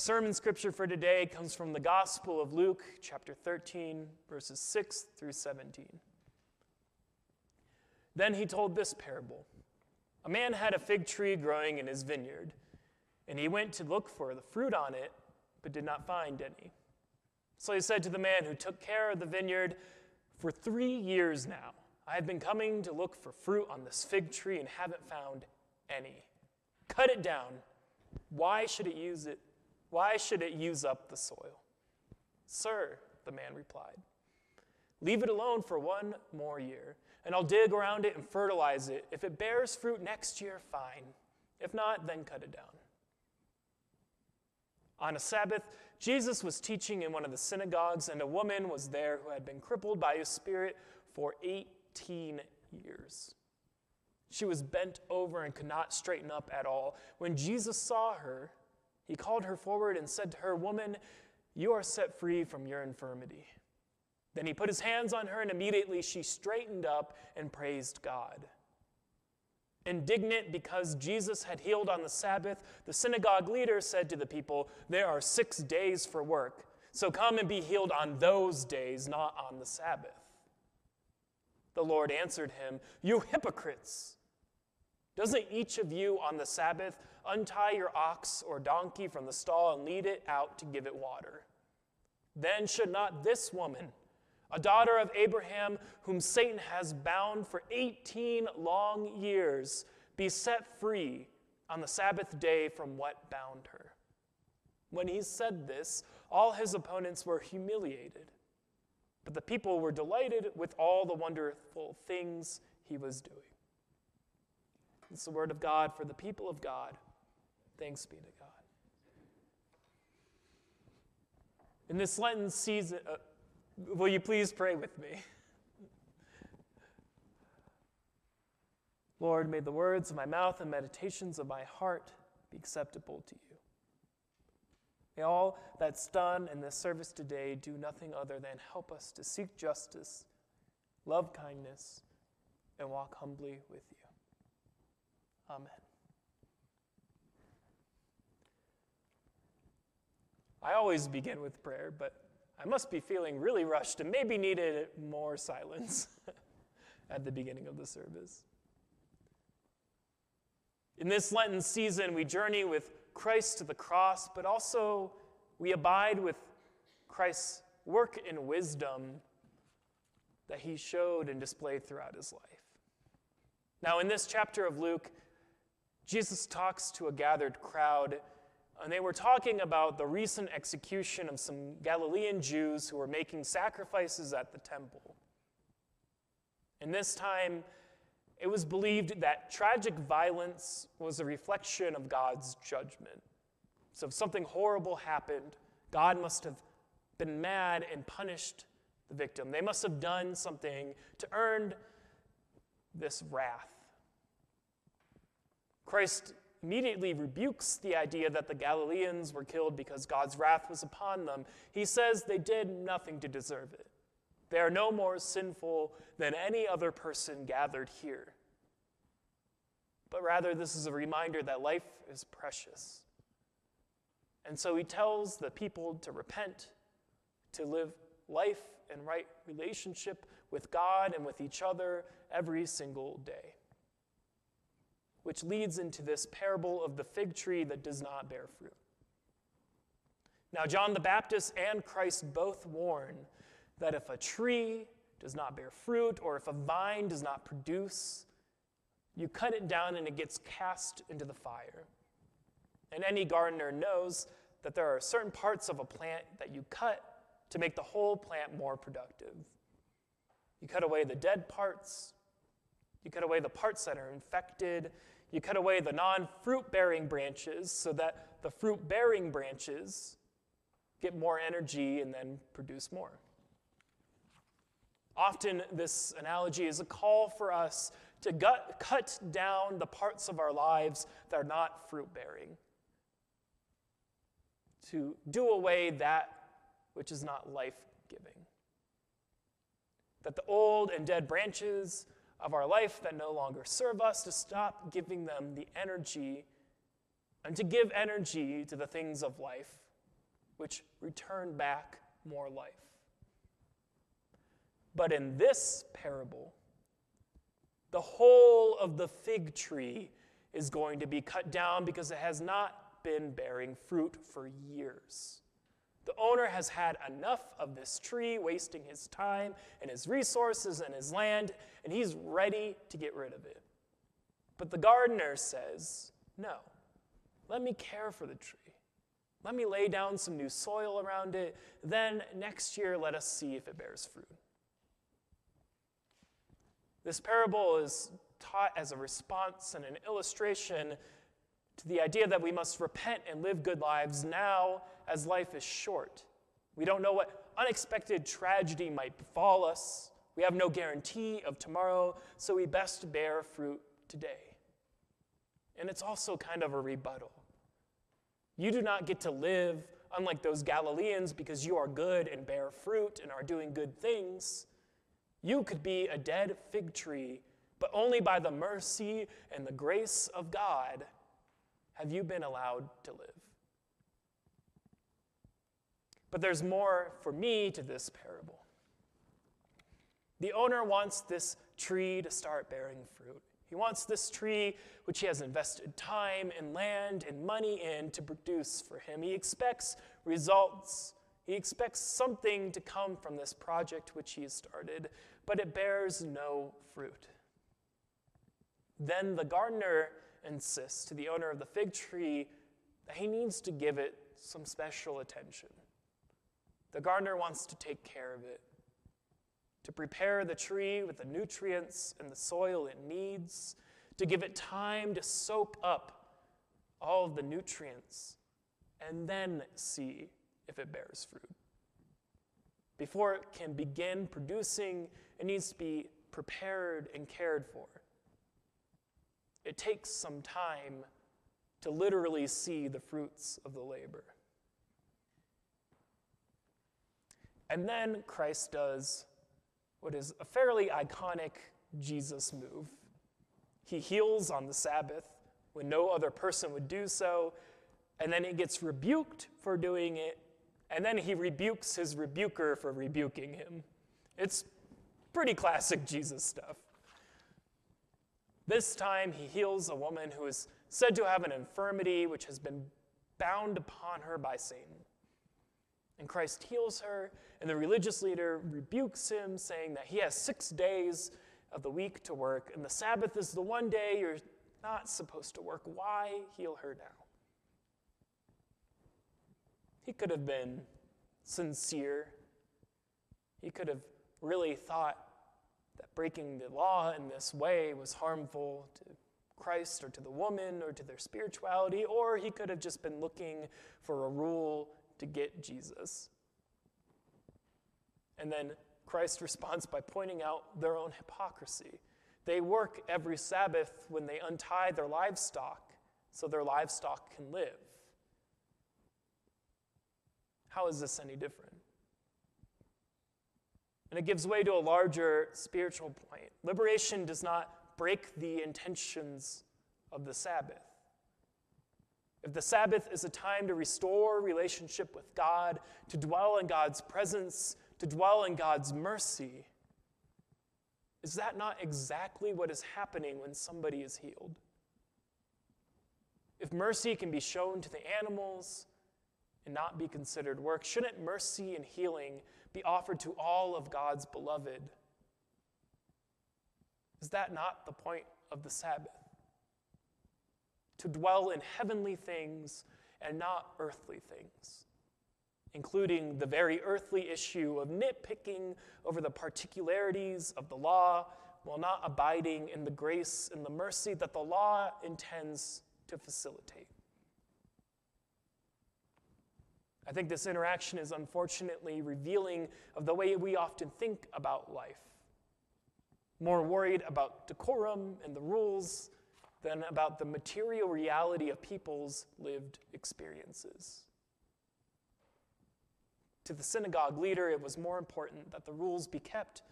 sermon scripture for today comes from the Gospel of Luke, chapter 13, verses 6 through 17. Then he told this parable A man had a fig tree growing in his vineyard, and he went to look for the fruit on it, but did not find any. So he said to the man who took care of the vineyard, For three years now, I have been coming to look for fruit on this fig tree and haven't found any. Cut it down. Why should it use it? Why should it use up the soil? Sir, the man replied, leave it alone for one more year, and I'll dig around it and fertilize it. If it bears fruit next year, fine. If not, then cut it down. On a Sabbath, Jesus was teaching in one of the synagogues, and a woman was there who had been crippled by a spirit for 18 years. She was bent over and could not straighten up at all. When Jesus saw her, he called her forward and said to her, Woman, you are set free from your infirmity. Then he put his hands on her, and immediately she straightened up and praised God. Indignant because Jesus had healed on the Sabbath, the synagogue leader said to the people, There are six days for work, so come and be healed on those days, not on the Sabbath. The Lord answered him, You hypocrites! Doesn't each of you on the Sabbath untie your ox or donkey from the stall and lead it out to give it water? Then should not this woman, a daughter of Abraham, whom Satan has bound for 18 long years, be set free on the Sabbath day from what bound her? When he said this, all his opponents were humiliated, but the people were delighted with all the wonderful things he was doing. It's the word of God for the people of God. Thanks be to God. In this Lenten season, uh, will you please pray with me? Lord, may the words of my mouth and meditations of my heart be acceptable to you. May all that's done in this service today do nothing other than help us to seek justice, love kindness, and walk humbly with you. Amen. I always begin with prayer, but I must be feeling really rushed and maybe needed more silence at the beginning of the service. In this Lenten season, we journey with Christ to the cross, but also we abide with Christ's work and wisdom that he showed and displayed throughout his life. Now, in this chapter of Luke, Jesus talks to a gathered crowd, and they were talking about the recent execution of some Galilean Jews who were making sacrifices at the temple. And this time, it was believed that tragic violence was a reflection of God's judgment. So if something horrible happened, God must have been mad and punished the victim. They must have done something to earn this wrath. Christ immediately rebukes the idea that the Galileans were killed because God's wrath was upon them. He says they did nothing to deserve it. They are no more sinful than any other person gathered here. But rather, this is a reminder that life is precious. And so he tells the people to repent, to live life in right relationship with God and with each other every single day which leads into this parable of the fig tree that does not bear fruit. Now, John the Baptist and Christ both warn that if a tree does not bear fruit or if a vine does not produce, you cut it down and it gets cast into the fire. And any gardener knows that there are certain parts of a plant that you cut to make the whole plant more productive. You cut away the dead parts, you cut away the parts that are infected. You cut away the non fruit bearing branches so that the fruit bearing branches get more energy and then produce more. Often, this analogy is a call for us to gut, cut down the parts of our lives that are not fruit bearing, to do away that which is not life giving. That the old and dead branches of our life that no longer serve us, to stop giving them the energy and to give energy to the things of life which return back more life. But in this parable, the whole of the fig tree is going to be cut down because it has not been bearing fruit for years. The owner has had enough of this tree, wasting his time and his resources and his land, and he's ready to get rid of it. But the gardener says, No, let me care for the tree. Let me lay down some new soil around it. Then next year, let us see if it bears fruit. This parable is taught as a response and an illustration to the idea that we must repent and live good lives now as life is short. We don't know what unexpected tragedy might befall us. We have no guarantee of tomorrow, so we best bear fruit today. And it's also kind of a rebuttal. You do not get to live unlike those Galileans because you are good and bear fruit and are doing good things. You could be a dead fig tree, but only by the mercy and the grace of God have you been allowed to live. But there's more for me to this parable. The owner wants this tree to start bearing fruit. He wants this tree, which he has invested time and land and money in, to produce for him. He expects results. He expects something to come from this project which he has started, but it bears no fruit. Then the gardener insists to the owner of the fig tree that he needs to give it some special attention. The gardener wants to take care of it, to prepare the tree with the nutrients and the soil it needs, to give it time to soak up all of the nutrients, and then see if it bears fruit. Before it can begin producing, it needs to be prepared and cared for. It takes some time to literally see the fruits of the labor. And then Christ does what is a fairly iconic Jesus move. He heals on the Sabbath when no other person would do so, and then he gets rebuked for doing it, and then he rebukes his rebuker for rebuking him. It's pretty classic Jesus stuff. This time, he heals a woman who is said to have an infirmity which has been bound upon her by Satan. And Christ heals her, and the religious leader rebukes him, saying that he has six days of the week to work, and the Sabbath is the one day you're not supposed to work. Why heal her now? He could have been sincere. He could have really thought that breaking the law in this way was harmful to Christ or to the woman or to their spirituality, or he could have just been looking for a rule to get Jesus. And then Christ responds by pointing out their own hypocrisy. They work every Sabbath when they untie their livestock so their livestock can live. How is this any different? And it gives way to a larger spiritual point. Liberation does not break the intentions of the Sabbath. If the Sabbath is a time to restore relationship with God, to dwell in God's presence, to dwell in God's mercy, is that not exactly what is happening when somebody is healed? If mercy can be shown to the animals and not be considered work, shouldn't mercy and healing be offered to all of God's beloved. Is that not the point of the Sabbath? To dwell in heavenly things and not earthly things, including the very earthly issue of nitpicking over the particularities of the law while not abiding in the grace and the mercy that the law intends to facilitate. I think this interaction is unfortunately revealing of the way we often think about life. More worried about decorum and the rules than about the material reality of people's lived experiences. To the synagogue leader, it was more important that the rules be kept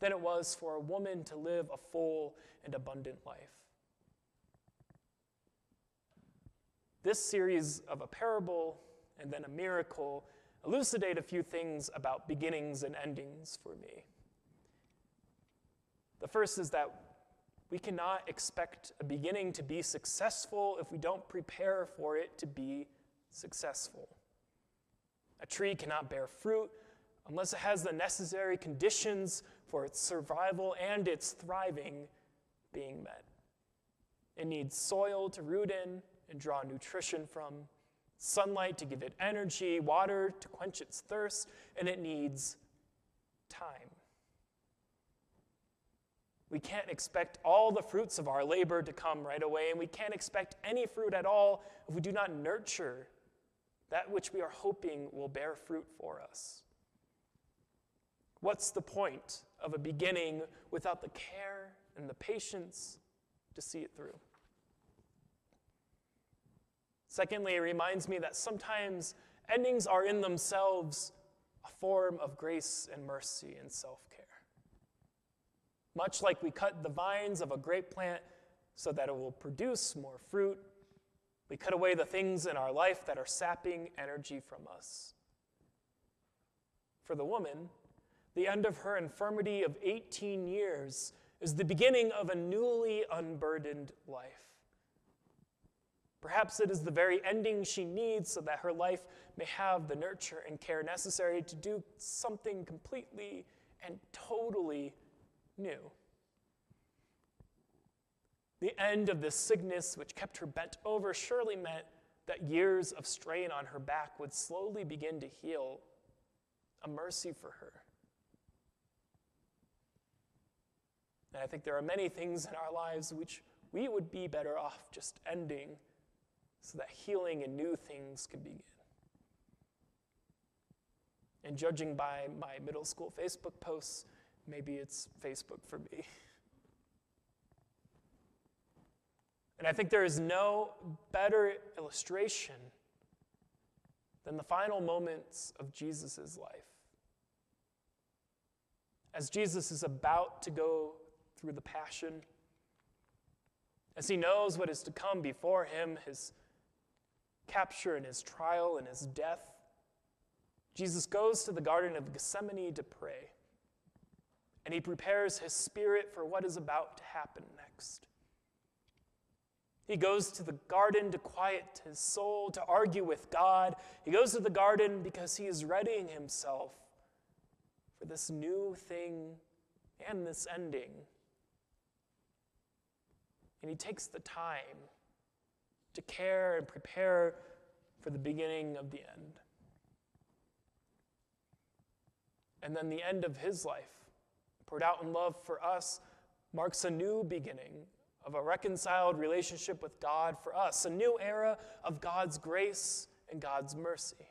than it was for a woman to live a full and abundant life. This series of a parable and then a miracle elucidate a few things about beginnings and endings for me. The first is that we cannot expect a beginning to be successful if we don't prepare for it to be successful. A tree cannot bear fruit unless it has the necessary conditions for its survival and its thriving being met. It needs soil to root in and draw nutrition from, sunlight to give it energy, water to quench its thirst, and it needs time. We can't expect all the fruits of our labor to come right away, and we can't expect any fruit at all if we do not nurture that which we are hoping will bear fruit for us. What's the point of a beginning without the care and the patience to see it through? Secondly, it reminds me that sometimes endings are in themselves a form of grace and mercy and self. Much like we cut the vines of a grape plant so that it will produce more fruit, we cut away the things in our life that are sapping energy from us. For the woman, the end of her infirmity of 18 years is the beginning of a newly unburdened life. Perhaps it is the very ending she needs so that her life may have the nurture and care necessary to do something completely and totally new. The end of this sickness, which kept her bent over, surely meant that years of strain on her back would slowly begin to heal, a mercy for her. And I think there are many things in our lives which we would be better off just ending so that healing and new things can begin. And judging by my middle school Facebook posts, maybe it's Facebook for me. And I think there is no better illustration than the final moments of Jesus' life. As Jesus is about to go through the passion, as he knows what is to come before him, his capture and his trial and his death, Jesus goes to the Garden of Gethsemane to pray. And he prepares his spirit for what is about to happen next. He goes to the garden to quiet his soul, to argue with God. He goes to the garden because he is readying himself for this new thing and this ending. And he takes the time to care and prepare for the beginning of the end. And then the end of his life, poured out in love for us, marks a new beginning of a reconciled relationship with God for us, a new era of God's grace and God's mercy.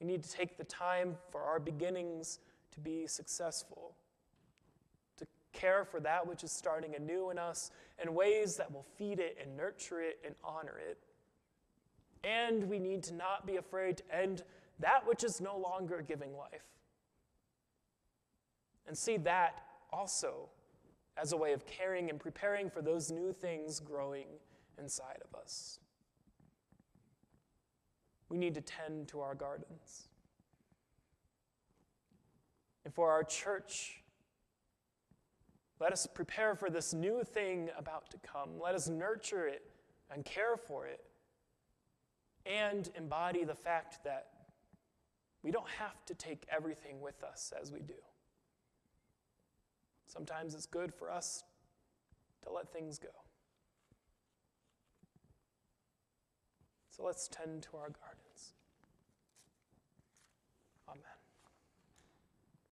We need to take the time for our beginnings to be successful, to care for that which is starting anew in us in ways that will feed it and nurture it and honor it. And we need to not be afraid to end that which is no longer giving life and see that also as a way of caring and preparing for those new things growing inside of us. We need to tend to our gardens. And for our church, let us prepare for this new thing about to come. Let us nurture it and care for it and embody the fact that we don't have to take everything with us as we do. Sometimes it's good for us to let things go. So let's tend to our gardens.